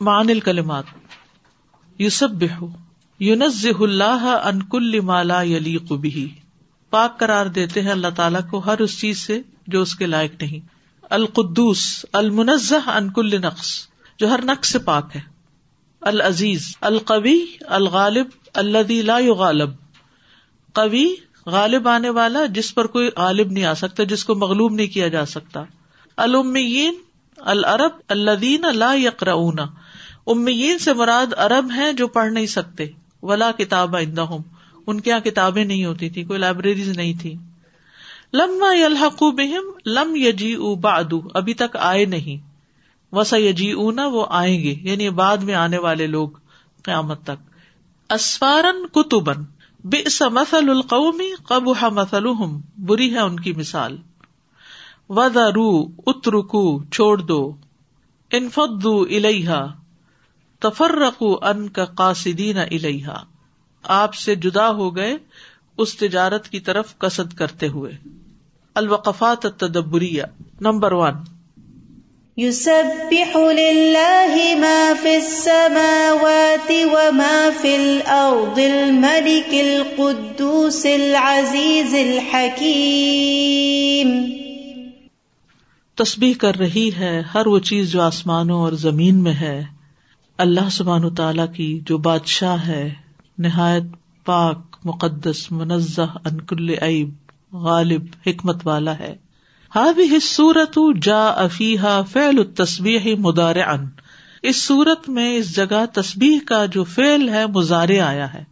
مان الکلمات یوسب بہ یونز اللہ انکل مالا یلی قبی پاک قرار دیتے ہیں اللہ تعالیٰ کو ہر اس چیز سے جو اس کے لائق نہیں۔ القدس المنزہ انکل نقص، جو ہر نقص سے پاک ہے۔ العزیز، القوی، الغالب اللہ لا غالب قوی، غالب آنے والا، جس پر کوئی غالب نہیں آ سکتا، جس کو مغلوب نہیں کیا جا سکتا۔ المین العرب اللہ لا یقرؤون۔ امیین سے مراد ارب ہیں جو پڑھ نہیں سکتے۔ ولا کتاب ہوں ان کے یہاں کتابیں نہیں ہوتی تھی کوئی لائبریریز نہیں تھی۔ لما الحق بہم، لم یجی او بادو ابھی تک آئے نہیں۔ وسا یجی اونا وہ آئیں گے۔ یعنی بعد میں آنے والے لوگ قیامت تک۔ اسفارن کتبن۔ بے مسل القومی قب مسل بری ہے ان کی مثال۔ ودا رو اترکو، چھوڑ دو۔ انفدو الحا تفرقو ان کا قاصدین الحا آپ سے جدا ہو گئے اس تجارت کی طرف کسد کرتے ہوئے۔ الوقفات تدبری نمبر ون۔ يسبح لله ما في السماوات وما في الأرض الملك القدوس العزيز الحكيم تسبیح کر رہی ہے ہر وہ چیز جو آسمانوں اور زمین میں ہے۔ اللہ سبحان تعالی کی جو بادشاہ ہے، نہایت پاک، مقدس، منزہ، انکل عیب، غالب، حکمت والا ہے۔ ہی سورت جا افیحا فیل تصبیح مدار ان اس سورت میں اس جگہ تصبیح کا جو فیل ہے مزارے آیا ہے۔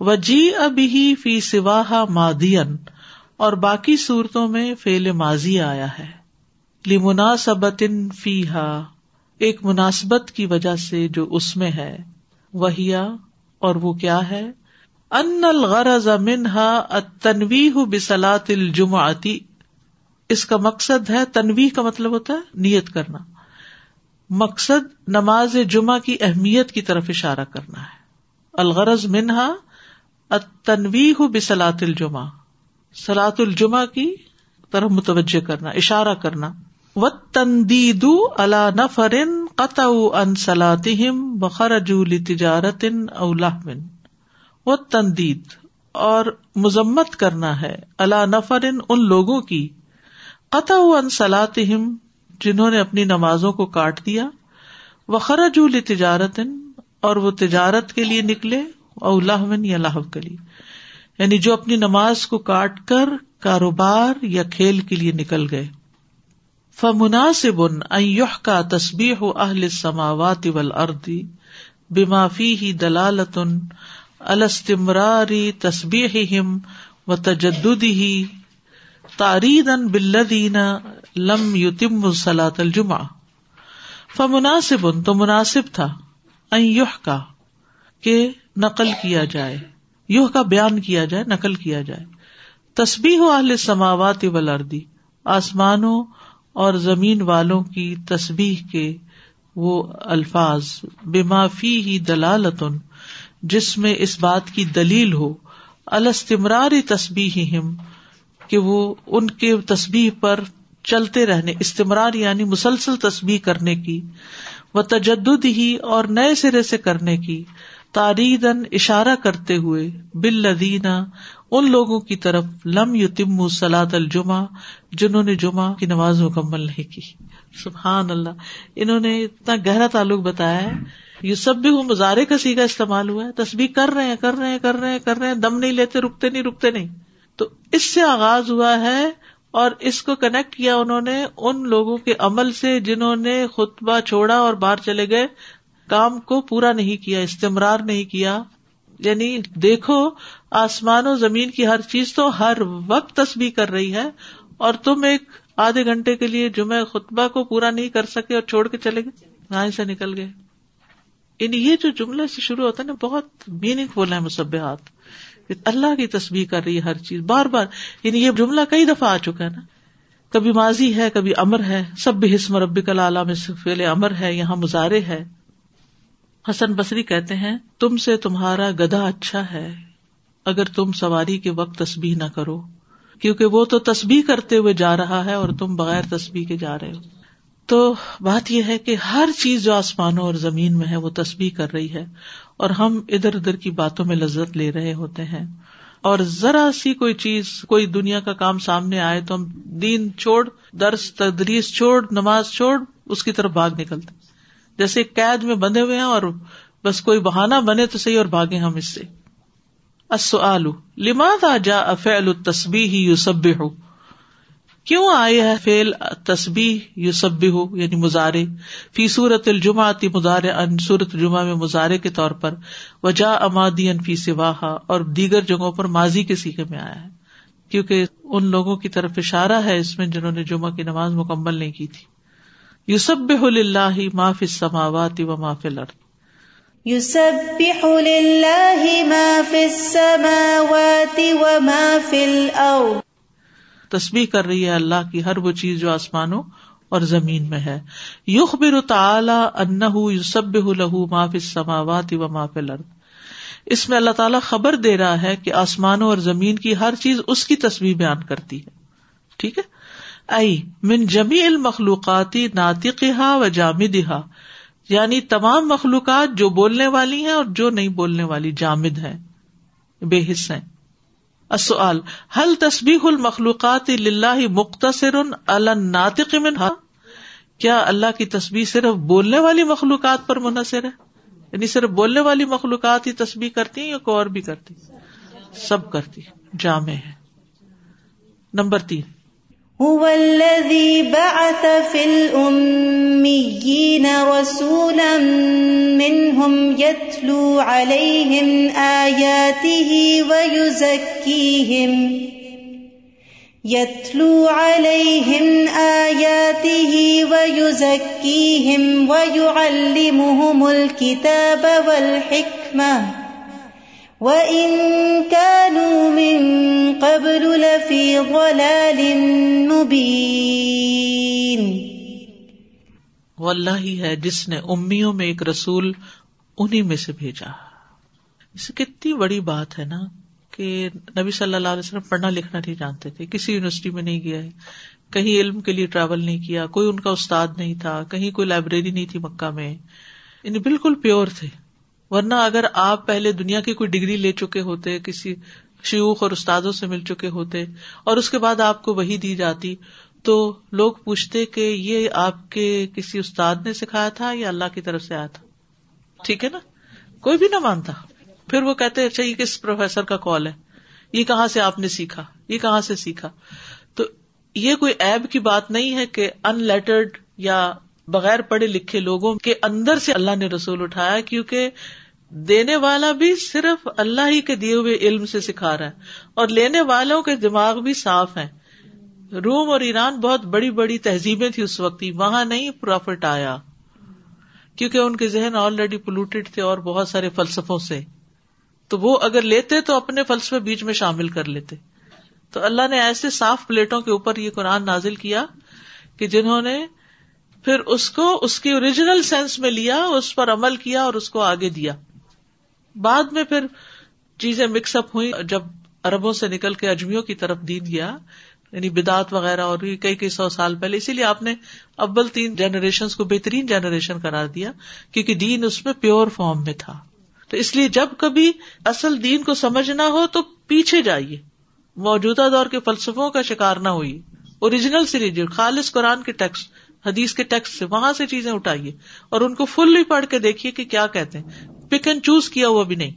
وہ جی ابھی فی سواہا مادین اور باقی صورتوں میں فیل ماضی آیا ہے۔ لمناسبت فی ہا ایک مناسبت کی وجہ سے جو اس میں ہے، وہیا اور وہ کیا ہے؟ ان الغرض منہا تنوی بسلاط الجمعتی اس کا مقصد ہے تنوی کا مطلب ہوتا ہے نیت کرنا۔ مقصد نماز جمعہ کی اہمیت کی طرف اشارہ کرنا ہے۔ الغرض منہا تنوی ہو بسلاط الجمہ سلاط الجمہ کی طرف متوجہ کرنا، اشارہ کرنا۔ و تندید اللہ نفرن قطع ان سلاطم بخرج تجارت اولہمن و تندید اور مذمت کرنا ہے اللہ نفرن ان لوگوں کی۔ قطع ان سلاطم جنہوں نے اپنی نمازوں کو کاٹ دیا۔ وہ خرج تجارت اور وہ تجارت کے لیے نکلے اللہ یا لاہو کے لیے۔ یعنی جو اپنی نماز کو کاٹ کر کاروبار یا کھیل کے لیے نکل گئے۔ فمناسب ایوہ کا تصبیح اہل سماوات ول اردی بمافی ہی دلالت الستمراری تصبیح و تجدد ہی لم یتم سلاط الجمہ فمناسب تو مناسب تھا یوہ کا کہ نقل کیا جائے۔ یوہ کا بیان کیا جائے، نقل کیا جائے۔ تصبیح و اہل سماوات ولردی آسمانوں اور زمین والوں کی تصبیح کے وہ الفاظ بے معافی ہی دلالتن، جس میں اس بات کی دلیل ہو الستمراری تصبیح ہم کہ وہ ان کے تصبیح پر چلتے رہنے، استمرار یعنی مسلسل تصبیح کرنے کی وہ تجدد ہی اور نئے سرے سے کرنے کی تاریدن اشارہ کرتے ہوئے بل لدینہ ان لوگوں کی طرف لم یو تم سلاد الجمہ جنہوں نے جمعہ کی نماز مکمل نہیں کی۔ سبحان اللہ۔ انہوں نے اتنا گہرا تعلق بتایا ہے۔ یہ سب بھی وہ مظاہرے کا سیگا استعمال ہوا ہے۔ تصویر کر رہے ہیں، کر رہے ہیں، کر رہے ہیں، کر رہے ہیں۔ دم نہیں لیتے، رکتے نہیں رکتے نہیں۔ تو اس سے آغاز ہوا ہے اور اس کو کنیکٹ کیا انہوں نے ان لوگوں کے عمل سے جنہوں نے خطبہ چھوڑا اور باہر چلے گئے۔ کام کو پورا نہیں کیا، استمرار نہیں کیا۔ یعنی دیکھو، آسمان و زمین کی ہر چیز تو ہر وقت تصویر کر رہی ہے اور تم ایک آدھے گھنٹے کے لیے جمعہ خطبہ کو پورا نہیں کر سکے اور چھوڑ کے چلے گئے، یہاں سے نکل گئے۔ یعنی یہ جو جملے سے شروع ہوتا ہے نا، بہت میننگ فل ہے مسبحات۔ اللہ کی تصویر کر رہی ہے ہر چیز۔ بار بار یعنی یہ جملہ کئی دفعہ آ چکا ہے نا۔ کبھی ماضی ہے، کبھی امر ہے۔ سب بھی حسم رب کلا میں فیل امر ہے، یہاں مظاہرے ہے۔ حسن بصری کہتے ہیں، تم سے تمہارا گدا اچھا ہے، اگر تم سواری کے وقت تصبیح نہ کرو، کیونکہ وہ تو تصبیح کرتے ہوئے جا رہا ہے اور تم بغیر تصبیح کے جا رہے ہو۔ تو بات یہ ہے کہ ہر چیز جو آسمانوں اور زمین میں ہے، وہ تسبیح کر رہی ہے، اور ہم ادھر ادھر کی باتوں میں لذت لے رہے ہوتے ہیں۔ اور ذرا سی کوئی چیز، کوئی دنیا کا کام سامنے آئے تو ہم دین چھوڑ، درس، تدریس چھوڑ، نماز چھوڑ، اس کی طرف بھاگ نکلتے جیسے قید میں بندے ہوئے ہیں اور بس کوئی بہانا بنے تو صحیح اور بھاگے ہم اس سے۔ لماد آ جا افیل التسبی یو سب ہو کیوں آئے ہے فیل تسبی یو سب ہو یعنی مزارے فی صورت الجمہ آتی ان صورت جمعہ میں مزارے کے طور پر۔ وجا امادی ان فی سواہا، اور دیگر جگہوں پر ماضی کے سیکھے میں آیا ہے۔ کیونکہ ان لوگوں کی طرف اشارہ ہے اس میں جنہوں نے جمعہ کی نماز مکمل نہیں کی تھی۔ یو سب اللہ معاف سماوات و معاف الارض. يسبح لله ما في السماوات وما في الأرض تسبیح کر رہی ہے اللہ کی ہر وہ چیز جو آسمانوں اور زمین میں ہے. یوخ بر تعلی ان یوسب لہو ما فی السماوات و ما فی الارض. اس میں اللہ تعالیٰ خبر دے رہا ہے کہ آسمانوں اور زمین کی ہر چیز اس کی تصویر بیان کرتی ہے. ٹھیک ہے؟ ائی من جمی المخلوقاتی ناطقہ و جامدہ یعنی تمام مخلوقات جو بولنے والی ہیں اور جو نہیں بولنے والی، جامد ہے بے حص ہیں۔ السؤال حل تسبیح المخلوقات للہ مختصر الناطق منها کیا اللہ کی تسبیح صرف بولنے والی مخلوقات پر منحصر ہے؟ یعنی صرف بولنے والی مخلوقات ہی تسبیح کرتی ہیں یا کوئی اور بھی کرتی؟ سب کرتی، جامع ہے نمبر تین هو الذي بعث في الأميين رسولا منهم يتلو عليهم آياته ويزكيهم يتلو عليهم آياته ويزكيهم ويعلمهم الكتاب والحكمة وَإِن كَانُوا مِن قَبْلُ لَفِي ضَلَالٍ مُبِينٍ واللہ ہی ہے جس نے امیوں میں ایک رسول انہیں میں سے بھیجا۔ اس کتنی بڑی بات ہے نا کہ نبی صلی اللہ علیہ وسلم پڑھنا لکھنا نہیں جانتے تھے، کسی یونیورسٹی میں نہیں گیا ہے، کہیں علم کے لیے ٹریول نہیں کیا، کوئی ان کا استاد نہیں تھا، کہیں کوئی لائبریری نہیں تھی مکہ میں یعنی بالکل پیور تھے۔ ورنہ اگر آپ پہلے دنیا کی کوئی ڈگری لے چکے ہوتے، کسی شیوخ اور استادوں سے مل چکے ہوتے، اور اس کے بعد آپ کو وہی دی جاتی، تو لوگ پوچھتے کہ یہ آپ کے کسی استاد نے سکھایا تھا یا اللہ کی طرف سے آیا تھا؟ ٹھیک ہے نا؟ کوئی بھی نہ مانتا۔ پھر وہ کہتے اچھا یہ کس پروفیسر کا کال ہے؟ یہ کہاں سے آپ نے سیکھا؟ یہ کہاں سے سیکھا؟ تو یہ کوئی ایب کی بات نہیں ہے کہ ان لیٹرڈ یا بغیر پڑھے لکھے لوگوں کے اندر سے اللہ نے رسول اٹھایا، کیونکہ دینے والا بھی صرف اللہ ہی کے دیے ہوئے علم سے سکھا رہا ہے اور لینے والوں کے دماغ بھی صاف ہے روم اور ایران بہت بڑی بڑی تہذیبیں تھی اس وقت، وہاں نہیں پروفٹ آیا۔ کیونکہ ان کے ذہن آلریڈی پولوٹیڈ تھے اور بہت سارے فلسفوں سے۔ تو وہ اگر لیتے تو اپنے فلسفے بیچ میں شامل کر لیتے۔ تو اللہ نے ایسے صاف پلیٹوں کے اوپر یہ قرآن نازل کیا کہ جنہوں نے پھر اس کو، اس کی اوریجنل سینس میں لیا، اس پر عمل کیا اور اس کو آگے دیا۔ بعد میں پھر چیزیں مکس اپ ہوئی جب اربوں سے نکل کے اجمیوں کی طرف دین گیا یعنی بدعت وغیرہ اور کئی کئی سو سال پہلے۔ اسی لیے آپ نے ابل تین جنریشن کو بہترین جنریشن قرار دیا، کیونکہ دین اس میں پیور فارم میں تھا۔ تو اس لیے جب کبھی اصل دین کو سمجھنا ہو تو پیچھے جائیے۔ موجودہ دور کے فلسفوں کا شکار نہ ہوئی۔ اوریجنل سے لیجیے خالص قرآن کے ٹیکسٹ حدیث کے ٹیکسٹ سے وہاں سے چیزیں اٹھائیے اور ان کو فلی پڑھ کے دیکھیے کہ کیا کہتے ہیں۔ پک اینڈ چوز کیا ہوا بھی نہیں۔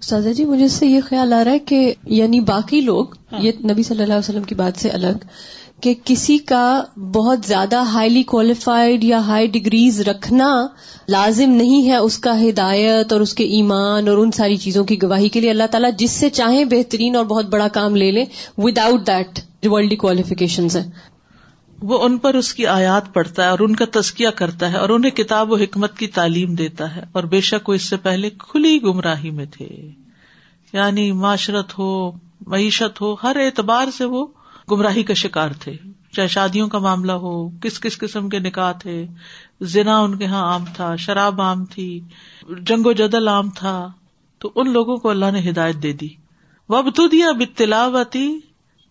سازا جی مجھے سے یہ خیال آ رہا ہے کہ یعنی باقی لوگ ہاں۔ یہ نبی صلی اللہ علیہ وسلم کی بات سے الگ کہ کسی کا بہت زیادہ ہائیلی کوالیفائڈ یا ہائی ڈگریز رکھنا لازم نہیں ہے اس کا ہدایت اور اس کے ایمان اور ان ساری چیزوں کی گواہی کے لیے۔ اللہ تعالیٰ جس سے چاہیں بہترین اور بہت بڑا کام لے لیں۔ ود آؤٹ دیٹ جو ورلڈ کوالیفیکیشن ہے وہ ان پر اس کی آیات پڑھتا ہے اور ان کا تزکیہ کرتا ہے اور انہیں کتاب و حکمت کی تعلیم دیتا ہے اور بے شک وہ اس سے پہلے کھلی گمراہی میں تھے۔ یعنی معاشرت ہو، معیشت ہو، ہر اعتبار سے وہ گمراہی کا شکار تھے۔ چاہے شادیوں کا معاملہ ہو، کس کس قسم کے نکاح تھے، زنا ان کے یہاں عام تھا، شراب عام تھی، جنگ و جدل عام تھا، تو ان لوگوں کو اللہ نے ہدایت دے دی۔ وب دیا بتلاوتی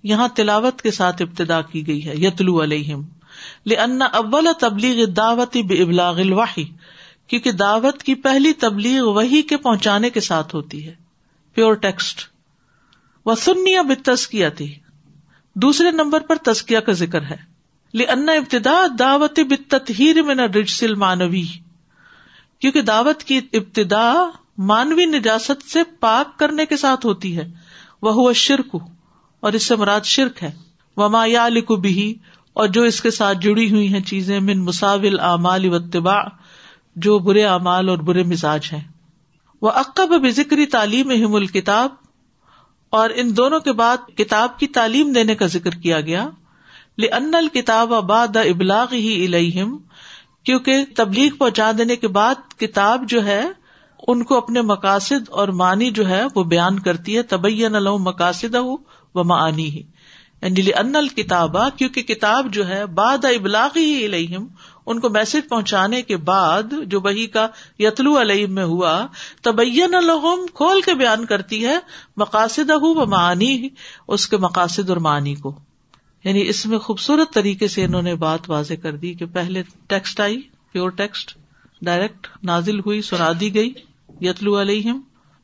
یہاں تلاوت کے ساتھ ابتدا کی گئی ہے، یتلو علیہم۔ لأن اول تبلیغ دعوت بابلاغ الوحی، کیونکہ دعوت کی پہلی تبلیغ وہی کے پہنچانے کے ساتھ ہوتی ہے۔ Pure text. وہ سنیا بتسکیا تھی دوسرے نمبر پر تسکیا کا ذکر ہے۔ لأن ابتدا دعوت بتطہیر من الرجس المانوی کیونکہ دعوت کی ابتدا مانوی نجاست سے پاک کرنے کے ساتھ ہوتی ہے۔ وہ ہوا شرک اور اس سے مراد شرک ہے۔ وما یا بھی اور جو اس کے ساتھ جڑی ہوئی ہیں چیزیں من مساول اعمال اتباع جو برے اعمال اور برے مزاج ہیں۔ وہ عقب بکری تعلیم ہم الکتاب اور ان دونوں کے بعد کتاب کی تعلیم دینے کا ذکر کیا گیا۔ لن الکتاب اباد ابلاغ ہی الہم کیونکہ تبلیغ پہنچا دینے کے بعد کتاب جو ہے، ان کو اپنے مقاصد اور معنی جو ہے، وہ بیان کرتی ہے۔ تبین الحم مقاصد ہو وہ معنی ہی۔ یعنی ان الکتابہ کیونکہ کتاب جو ہے باد ابلاغ ہی الہم ان کو میسج پہنچانے کے بعد جو وہی کا یتلو علیہ میں ہوا، تبین الحم کھول کے بیان کرتی ہے مقاصد و معنی اس کے مقاصد اور معنی کو۔ یعنی اس میں خوبصورت طریقے سے انہوں نے بات واضح کر دی کہ پہلے ٹیکسٹ آئی، پیور ٹیکسٹ، ڈائریکٹ نازل ہوئی، سنا دی گئی، یتلو علیہم،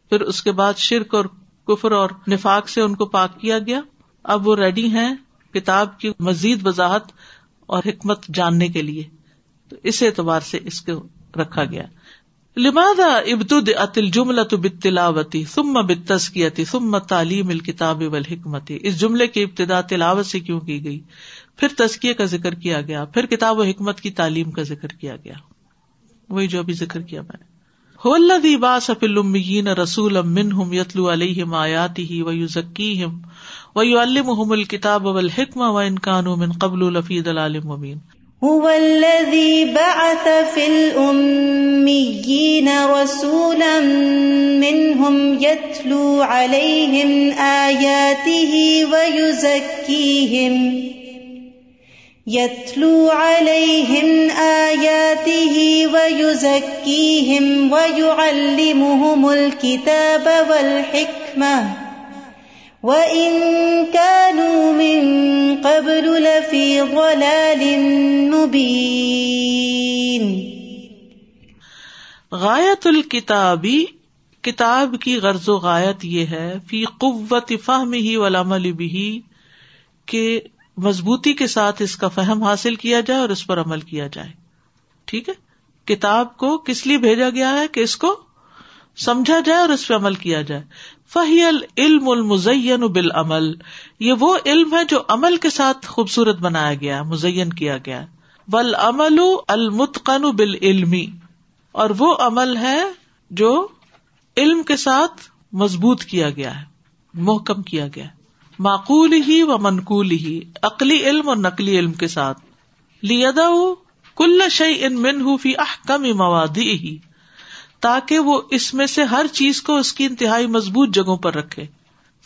پھر اس کے بعد شرک اور کفر اور نفاق سے ان کو پاک کیا گیا۔ اب وہ ریڈی ہیں کتاب کی مزید وضاحت اور حکمت جاننے کے لیے۔ تو اس اعتبار سے اس کو رکھا گیا۔ لمادا ابتد اتل جملہ تو بتلاوتی سم بتسکیتی سم تعلیم الکتاب والحکمتی اس جملے کی ابتدا تلاوت سے کیوں کی گئی؟ پھر تسکیے کا ذکر کیا گیا۔ پھر کتاب و حکمت کی تعلیم کا ذکر کیا گیا۔ وہی جو ابھی ذکر کیا میں نے۔ ہولدی باس فلمین رسول منہم یتلو علیہم آیاتی و یزکیہم و یعلمہم الکتاب والحکم و انکانو من قبل لفی دلال مبین هو الذي بعث في الأميين رسولا منهم يتلو عليهم آياته ويزكيهم. يتلو عليهم آياته ويزكيهم ويعلمهم الكتاب والحكمة وَإِن كَانُوا مِن قَبْلُ لَفِي ضَلَالٍ مُبِينٍ غایت الکتابی کتاب کی غرض و غایت یہ ہے فی قوت فہم ہی والعمل بھی کہ مضبوطی کے ساتھ اس کا فہم حاصل کیا جائے اور اس پر عمل کیا جائے۔ ٹھیک ہے؟ کتاب کو کس لیے بھیجا گیا ہے کہ اس کو سمجھا جائے اور اس پہ عمل کیا جائے؟ فہی العلم المزین بال عمل یہ وہ علم ہے جو عمل کے ساتھ خوبصورت بنایا گیا مزین کیا گیا بل عمل المتقن بال علمی اور وہ عمل ہے جو علم کے ساتھ مضبوط کیا گیا ہے، محکم کیا گیا ہے۔ معقول ہی و منقول ہی عقلی علم اور نقلی علم کے ساتھ۔ لیدا کل شعی ان من فی احکم موادی ہی تاکہ وہ اس میں سے ہر چیز کو اس کی انتہائی مضبوط جگہوں پر رکھے۔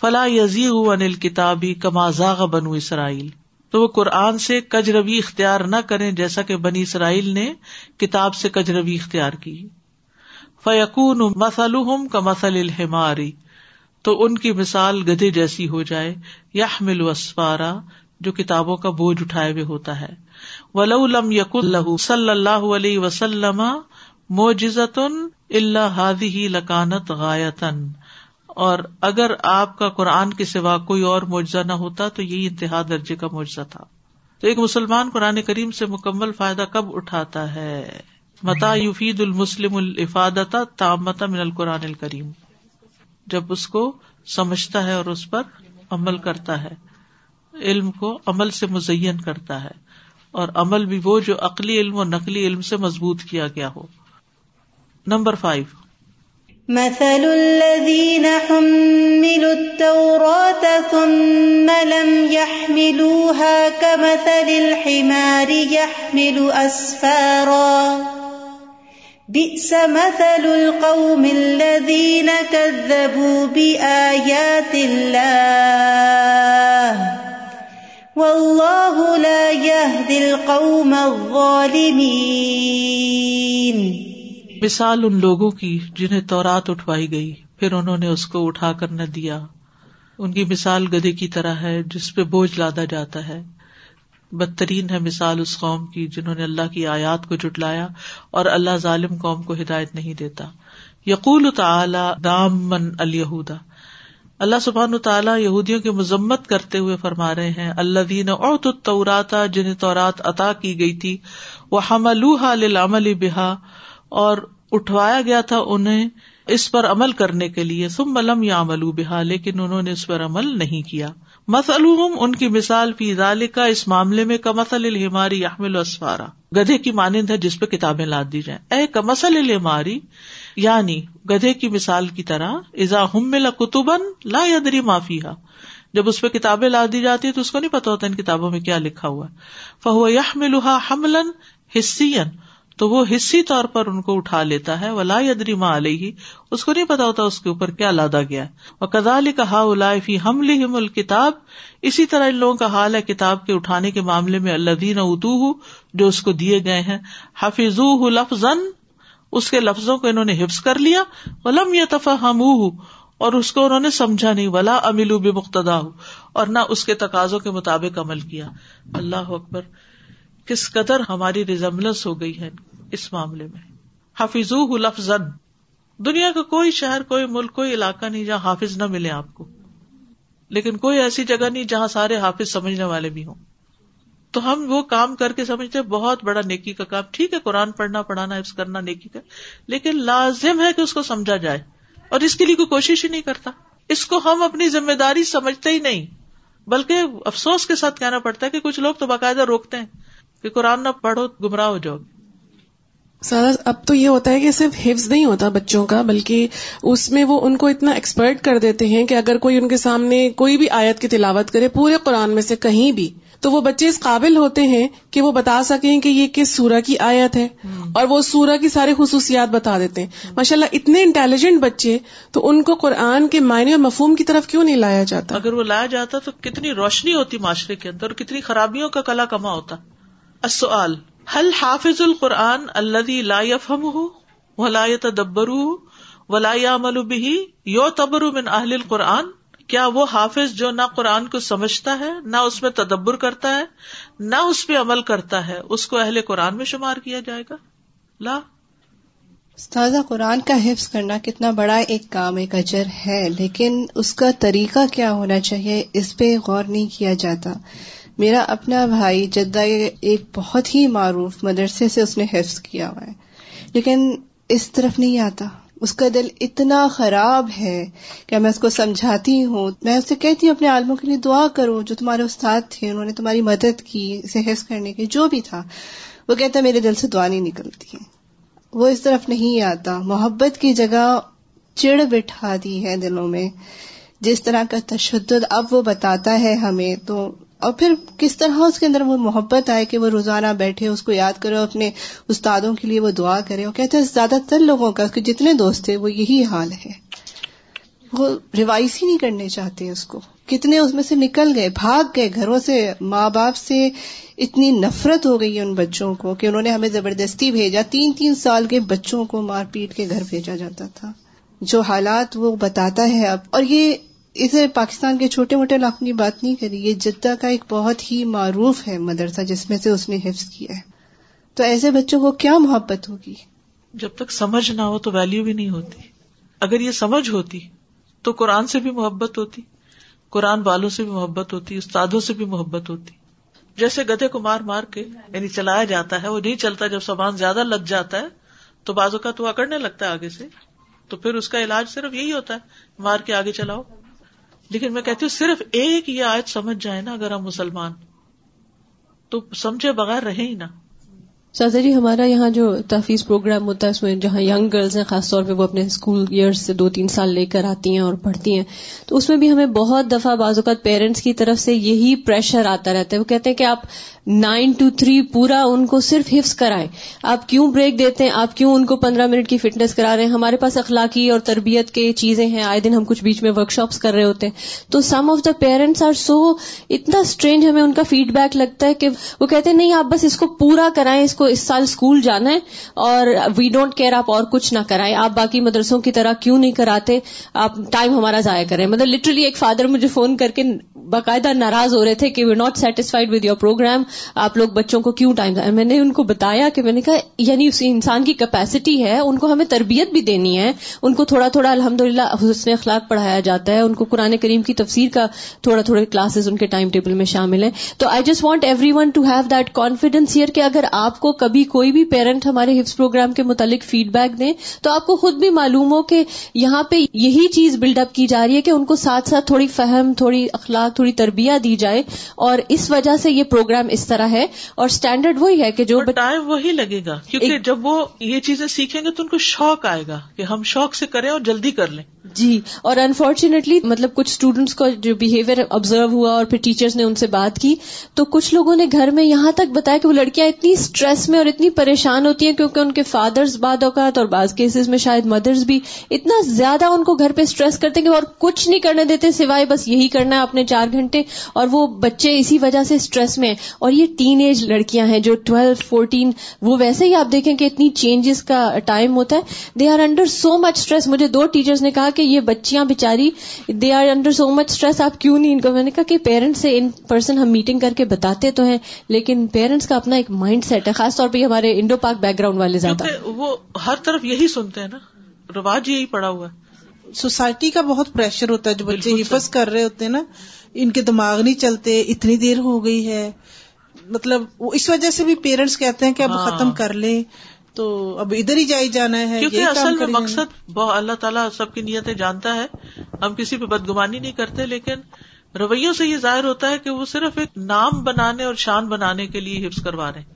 فلاح یزی انل کتابی کمازاغ بنو اسرائیل۔ تو وہ قرآن سے کج روی اختیار نہ کرے جیسا کہ بنی اسرائیل نے کتاب سے کج روی اختیار کی۔ فیقون مسلحم کا مسل الحماری تو ان کی مثال گدے جیسی ہو جائے یا مل وسفارا جو کتابوں کا بوجھ اٹھائے ہوئے ہوتا ہے۔ ولم یق اللہ صلی اللہ علیہ وسلم موجزتن اللہ ہادی ہی لکانت غایتن۔ اور اگر آپ کا قرآن کے سوا کوئی اور معجزہ نہ ہوتا تو یہی انتہا درجے کا معجزہ تھا۔ تو ایک مسلمان قرآن کریم سے مکمل فائدہ کب اٹھاتا ہے؟ متا یوفید المسلم الفادت تامتا من القرآن الکریم۔ جب اس کو سمجھتا ہے اور اس پر عمل کرتا ہے، علم کو عمل سے مزین کرتا ہے، اور عمل بھی وہ جو عقلی علم اور نقلی علم سے مضبوط کیا گیا ہو۔ Number five. مثل الذين حملوا التوراة ثم لم يحملوها، كمثل الحمار يحمل أسفارا۔ بئس مثل القوم الذين كذبوا بآيات الله والله لا يهدي القوم الظالمين مثال ان لوگوں کی جنہیں تورات اٹھوائی گئی، پھر انہوں نے اس کو اٹھا کر نہ دیا۔ ان کی مثال گدے کی طرح ہے، جس پہ بوجھ لادا جاتا ہے۔ بدترین ہے مثال اس قوم کی جنہوں نے اللہ کی آیات کو جٹلایا اور اللہ ظالم قوم کو ہدایت نہیں دیتا۔ یقول تعالی دام من الہدا اللہ سبحان تعالیٰ یہودیوں کی مذمت کرتے ہوئے فرما رہے ہیں اللہ دین اوت توراتا جنہیں تورات عطا کی گئی تھی وہ حملوہا للعمل بہا اور اٹھوایا گیا تھا انہیں اس پر عمل کرنے کے لیے سم ملم یا عملو بحا لیکن انہوں نے اس پر عمل نہیں کیا۔ مسلوم ان کی مثال فی کا اس معاملے میں کمسل الہماری یحمل اسفارا۔ گدھے کی مانند ہے جس پہ کتابیں لاد دی جائیں۔ اے کمسل الہماری یعنی گدھے کی مثال کی طرح ازا ہم کتبن لا یدری معافی جب اس پہ کتابیں لا دی جاتی ہے تو اس کو نہیں پتا ہوتا ان کتابوں میں کیا لکھا ہوا فہو یہ ملوہا حملن حسین تو وہ حصی طور پر ان کو اٹھا لیتا ہے، ولا یدری ماں علیہ اس کو نہیں پتا ہوتا اس کے اوپر کیا لادا گیا وہ کدال کہا فی حمل الکتاب اسی طرح ان لوگوں کا حال ہے کتاب کے اٹھانے کے معاملے میں اللہ دین اتو جو اس کو دیے گئے ہیں۔ حفیظ لفظ اس کے لفظوں کو انہوں نے حفظ کر لیا۔ ولم یہ تفا ہم اور اس کو انہوں نے سمجھا نہیں۔ ولا املو بے مقتدا ہو اور نہ اس کے تقاضوں کے مطابق عمل کیا۔ اللہ اکبر۔ کس قدر ہماری ریزمبلنس ہو گئی ہے اس معاملے میں۔ حافظ لفظ دنیا کا کوئی شہر، کوئی ملک، کوئی علاقہ نہیں جہاں حافظ نہ ملے آپ کو۔ لیکن کوئی ایسی جگہ نہیں جہاں سارے حافظ سمجھنے والے بھی ہوں۔ تو ہم وہ کام کر کے سمجھتے بہت بڑا نیکی کا کام۔ ٹھیک ہے، قرآن پڑھنا، پڑھانا حفظ کرنا نیکی کا۔ لیکن لازم ہے کہ اس کو سمجھا جائے۔ اور اس کے لیے کوئی کوشش ہی نہیں کرتا۔ اس کو ہم اپنی ذمہ داری سمجھتے ہی نہیں۔ بلکہ افسوس کے ساتھ کہنا پڑتا ہے کہ کچھ لوگ تو باقاعدہ روکتے ہیں۔ کہ قرآن نہ پڑھو گمراہ ہو جاؤ سارا اب تو یہ ہوتا ہے کہ صرف حفظ نہیں ہوتا بچوں کا بلکہ اس میں وہ ان کو اتنا ایکسپرٹ کر دیتے ہیں کہ اگر کوئی ان کے سامنے کوئی بھی آیت کی تلاوت کرے پورے قرآن میں سے کہیں بھی تو وہ بچے اس قابل ہوتے ہیں کہ وہ بتا سکیں کہ یہ کس سورہ کی آیت ہے۔ اور وہ سورہ کی ساری خصوصیات بتا دیتے ہیں۔ ماشاء اللہ اتنے انٹیلیجنٹ بچے تو ان کو قرآن کے معنی اور مفہوم کی طرف کیوں نہیں لایا جاتا؟ اگر وہ لایا جاتا تو کتنی روشنی ہوتی معاشرے کے اندر اور کتنی خرابیوں کا کلا کما ہوتا۔ السؤال حل حافظ القرآن اللہ لا يفهم ولا يتدبر ولا يعمل به يعتبر من اہل القرآن؟ کیا وہ حافظ جو نہ قرآن کو سمجھتا ہے، نہ اس میں تدبر کرتا ہے، نہ اس پہ عمل کرتا ہے، اس کو اہل قرآن میں شمار کیا جائے گا؟ لا۔ استاذہ، قرآن کا حفظ کرنا کتنا بڑا ایک کام، ایک اجر ہے، لیکن اس کا طریقہ کیا ہونا چاہیے، اس پہ غور نہیں کیا جاتا۔ میرا اپنا بھائی جدہ ایک بہت ہی معروف مدرسے سے اس نے حفظ کیا ہوا ہے۔ لیکن اس طرف نہیں آتا۔ اس کا دل اتنا خراب ہے کہ میں اس کو سمجھاتی ہوں۔ میں اسے کہتی ہوں، اپنے عالموں کے لیے دعا کرو، جو تمہارے استاد تھے، انہوں نے تمہاری مدد کی، اسے حفظ کرنے کی جو بھی تھا۔ وہ کہتا میرے دل سے دعا نہیں نکلتی۔ ہے وہ اس طرف نہیں آتا۔ محبت کی جگہ چڑ بٹھا دی ہے دلوں میں۔ جس طرح کا تشدد اب وہ بتاتا ہے ہمیں، تو اور پھر کس طرح اس کے اندر وہ محبت آئے کہ وہ روزانہ بیٹھے، اس کو یاد کرے اپنے استادوں کے لیے وہ دعا کرے۔ اور کہتے ہیں، زیادہ تر لوگوں کا جتنے دوست تھے، وہ یہی حال ہے۔ وہ ریوائز ہی نہیں کرنے چاہتے اس کو۔ کتنے اس میں سے نکل گئے، بھاگ گئے، گھروں سے، ماں باپ سے اتنی نفرت ہو گئی ان بچوں کو کہ انہوں نے ہمیں زبردستی بھیجا۔ تین تین سال کے بچوں کو مار پیٹ کے گھر بھیجا جاتا تھا۔ جو حالات وہ بتاتا ہے اب، اور یہ اسے پاکستان کے چھوٹے موٹے علاقوں کی بات نہیں کری، یہ جدہ کا ایک بہت ہی معروف ہے مدرسہ جس میں سے اس نے حفظ کیا ہے۔ تو ایسے بچوں کو کیا محبت ہوگی؟ جب تک سمجھ نہ ہو تو ویلو بھی نہیں ہوتی۔ اگر یہ سمجھ ہوتی تو قرآن سے بھی محبت ہوتی، قرآن والوں سے بھی محبت ہوتی، استادوں سے بھی محبت ہوتی۔ جیسے گدے کو مار مار کے یعنی چلایا جاتا ہے، وہ نہیں چلتا جب سامان زیادہ لگ جاتا ہے، تو بازو کا تو اکڑنے لگتا ہے آگے سے۔ تو پھر اس کا علاج صرف یہی ہوتا ہے، مار کے آگے چلاؤ۔ لیکن میں کہتی ہوں صرف ایک یہ آیت سمجھ جائے نا اگر ہم مسلمان تو سمجھے بغیر رہے ہی نا۔ جی ہمارا یہاں جو تحفیظ پروگرام ہوتا ہے، اس میں جہاں ینگ گرلز ہیں، خاص طور پہ وہ اپنے اسکول ایئرس سے دو تین سال لے کر آتی ہیں اور پڑھتی ہیں۔ تو اس میں بھی ہمیں بہت دفعہ بعض اوقات پیرنٹس کی طرف سے یہی پریشر آتا رہتا ہے۔ وہ کہتے ہیں کہ آپ نائن ٹو تھری پورا ان کو صرف حفظ کرائیں۔ آپ کیوں بریک دیتے ہیں؟ آپ کیوں ان کو پندرہ منٹ کی فٹنس کرا رہے ہیں؟ ہمارے پاس اخلاقی اور تربیت کے چیزیں ہیں۔ آئے دن ہم کچھ بیچ میں ورک شاپس کر رہے ہوتے ہیں۔ تو some of the parents are so اتنا اسٹرینج ہمیں ان کا فیڈ بیک لگتا ہے کہ وہ کہتے ہیں، نہیں، آپ بس اس کو پورا کرائیں، اس کو اس سال اسکول جانا ہے اور وی ڈونٹ کیئر آپ اور کچھ نہ کرائیں۔ آپ باقی مدرسوں کی طرح کیوں نہیں کراتے؟ آپ ٹائم ہمارا ضائع کریں۔ مطلب لٹرلی ایک فادر مجھے فون کر کے باقاعدہ ناراض ہو رہے تھے کہ we not satisfied with your program آپ لوگ بچوں کو کیوں ٹائم میں نے ان کو بتایا کہ میں نے کہا یعنی اس انسان کی کیپیسٹی ہے، ان کو ہمیں تربیت بھی دینی ہے، ان کو تھوڑا تھوڑا الحمد للہ حسن اخلاق پڑھایا جاتا ہے، ان کو قرآن کریم کی تفسیر کا تھوڑا تھوڑے کلاسز ان کے ٹائم ٹیبل میں شامل ہیں۔ تو I just want everyone to have that confidence here کہ اگر آپ کو کبھی کوئی بھی پیرنٹ ہمارے ہپس پروگرام کے متعلق فیڈ بیک دیں تو آپ کو خود بھی معلوم ہو کہ یہاں پہ یہی چیز بلڈ اپ کی جا رہی ہے کہ ان کو ساتھ ساتھ تھوڑی فہم تھوڑی اخلاق تھوڑی تربیت دی جائے اور اس وجہ سے یہ پروگرام اس طرح ہے اور اسٹینڈرڈ وہی ہے کہ جو ٹائم وہی لگے گا کیونکہ جب وہ یہ چیزیں سیکھیں گے تو ان کو شوق آئے گا کہ ہم شوق سے کریں اور جلدی کر لیں۔ جی اور انفارچونیٹلی مطلب کچھ اسٹوڈینٹس کو جو بہیویئر آبزرو ہوا اور پھر ٹیچرس نے ان سے بات کی، تو کچھ لوگوں نے گھر میں یہاں تک بتایا کہ وہ لڑکیاں اتنی اسٹریس میں اور اتنی پریشان ہوتی ہیں کیونکہ ان کے فادرز بعد اوقات اور بعض کیسز میں شاید مدرس بھی اتنا زیادہ ان کو گھر پہ اسٹریس کرتے ہیں کہ اور کچھ نہیں کرنے دیتے، سوائے بس یہی کرنا ہے اپنے چار گھنٹے، اور وہ بچے اسی وجہ سے اسٹریس میں اور یہ ٹین ایج لڑکیاں ہیں جو ٹویلو فورٹین وہ ویسے ہی آپ دیکھیں کہ اتنی چینجز کا ٹائم ہوتا ہے۔ They are under so much stress مجھے دو ٹیچرز نے کہا کہ یہ بچیاں بےچاری they are under so much stress آپ کیوں نہیں ان کو میں نے کہا کہ پیرنٹس سے ان پرسن ہم میٹنگ کر کے بتاتے تو ہیں لیکن پیرنٹس کا اپنا ایک مائنڈ سیٹ ہے خاص طور پہ ہمارے انڈو پاک بیک گراؤنڈ والے زیادہ۔ وہ ہر طرف یہی سنتے ہیں نا رواج یہی پڑا ہوا ہے۔ سوسائٹی کا بہت پریشر ہوتا ہے جو بچے حفظ کر رہے ہوتے ہیں نا ان کے دماغ نہیں چلتے اتنی دیر ہو گئی ہے۔ مطلب اس وجہ سے بھی پیرنٹس کہتے ہیں کہ اب ہاں۔ ختم کر لیں۔ تو اب ادھر ہی جائی جانا ہے کیونکہ اصل میں مقصد اللہ تعالیٰ سب کی نیتیں جانتا ہے۔ ہم کسی پہ بدگمانی نہیں کرتے لیکن رویوں سے یہ ظاہر ہوتا ہے کہ وہ صرف ایک نام بنانے اور شان بنانے کے لیے حفظ کروا رہے ہیں۔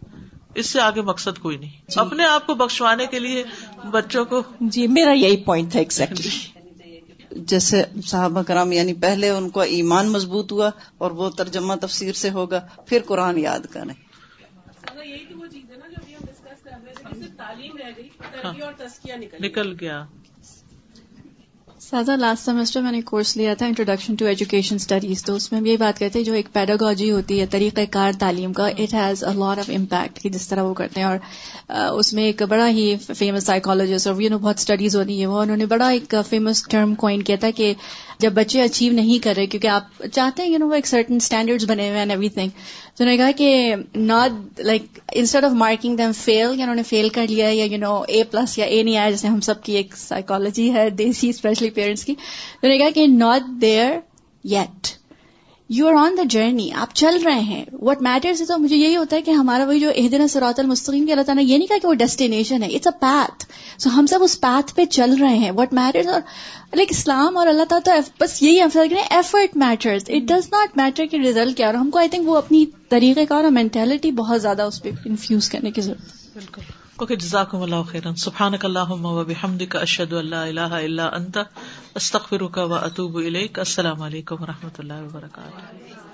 اس سے آگے مقصد کوئی نہیں۔ جی۔ اپنے آپ کو بخشوانے کے لیے بچوں کو۔ جی میرا یہی پوائنٹ تھا ایگزیکٹلی جیسے صحابہ کرام یعنی پہلے ان کو ایمان مضبوط ہوا اور وہ ترجمہ تفسیر سے ہوگا پھر قرآن یاد کریں۔ نکل گیا۔ سازا لاسٹ سیمسٹر میں نے کورس لیا تھا انٹروڈکشن ٹو ایجوکیشن اسٹڈیز تو اس میں ہم یہی بات کرتے ہیں جو ایک پیڈاگوجی ہوتی ہے طریقہ کار تعلیم کا it has a lot of impact کہ جس طرح وہ کرتے ہیں۔ اور اس میں ایک بڑا ہی فیمس سائیکالوجسٹ اور یو نو بہت اسٹڈیز ہوتی ہیں۔ وہ انہوں نے بڑا ایک فیمس ٹرم کوائن کیا تھا کہ جب بچے اچیو نہیں کر رہے، کیونکہ آپ چاہتے ہیں یو نو وہ ایک سرٹن اسٹینڈرڈ بنے ہوئے ایوری تھنگ تو انہوں نے کہا کہ not like instead of marking them fail یا انہوں نے فیل کر لیا، یا یو نو اے پلس یا اے نہیں آیا، جیسے ہم سب کی ایک سائیکالوجی ہے، دیسی اسپیشلی پیرنٹس کی. تو انہوں نے کہا کہ not there yet you are on the journey آپ چل رہے ہیں. وٹ میٹرز تو مجھے یہی ہوتا ہے کہ ہمارا وہی جو دن سرات المستقیم کے اللہ تعالیٰ یہ نہیں کہا کہ وہ ڈیسٹینیشن ہے. اٹس اے پیتھ سو ہم سب اس پیتھ پہ چل رہے ہیں. وٹ میٹرز اور لائک اسلام اور اللہ تعالیٰ تو بس یہی ہم کریں effort matters it does not matter کہ ریزلٹ کیا اور ہم کو آئی تھنک وہ اپنی طریقے کا اور مینٹلٹی بہت زیادہ اس پہ انفیوز کرنے کی ضرورت ہے. بالکل۔ اوکے جزاکم اللہ خیرن سبحانک اللہم و بحمدک اشہد ان لا الہ الا انت، استغفرک و اتوب الیک. السلام علیکم و رحمۃ اللہ وبرکاتہ.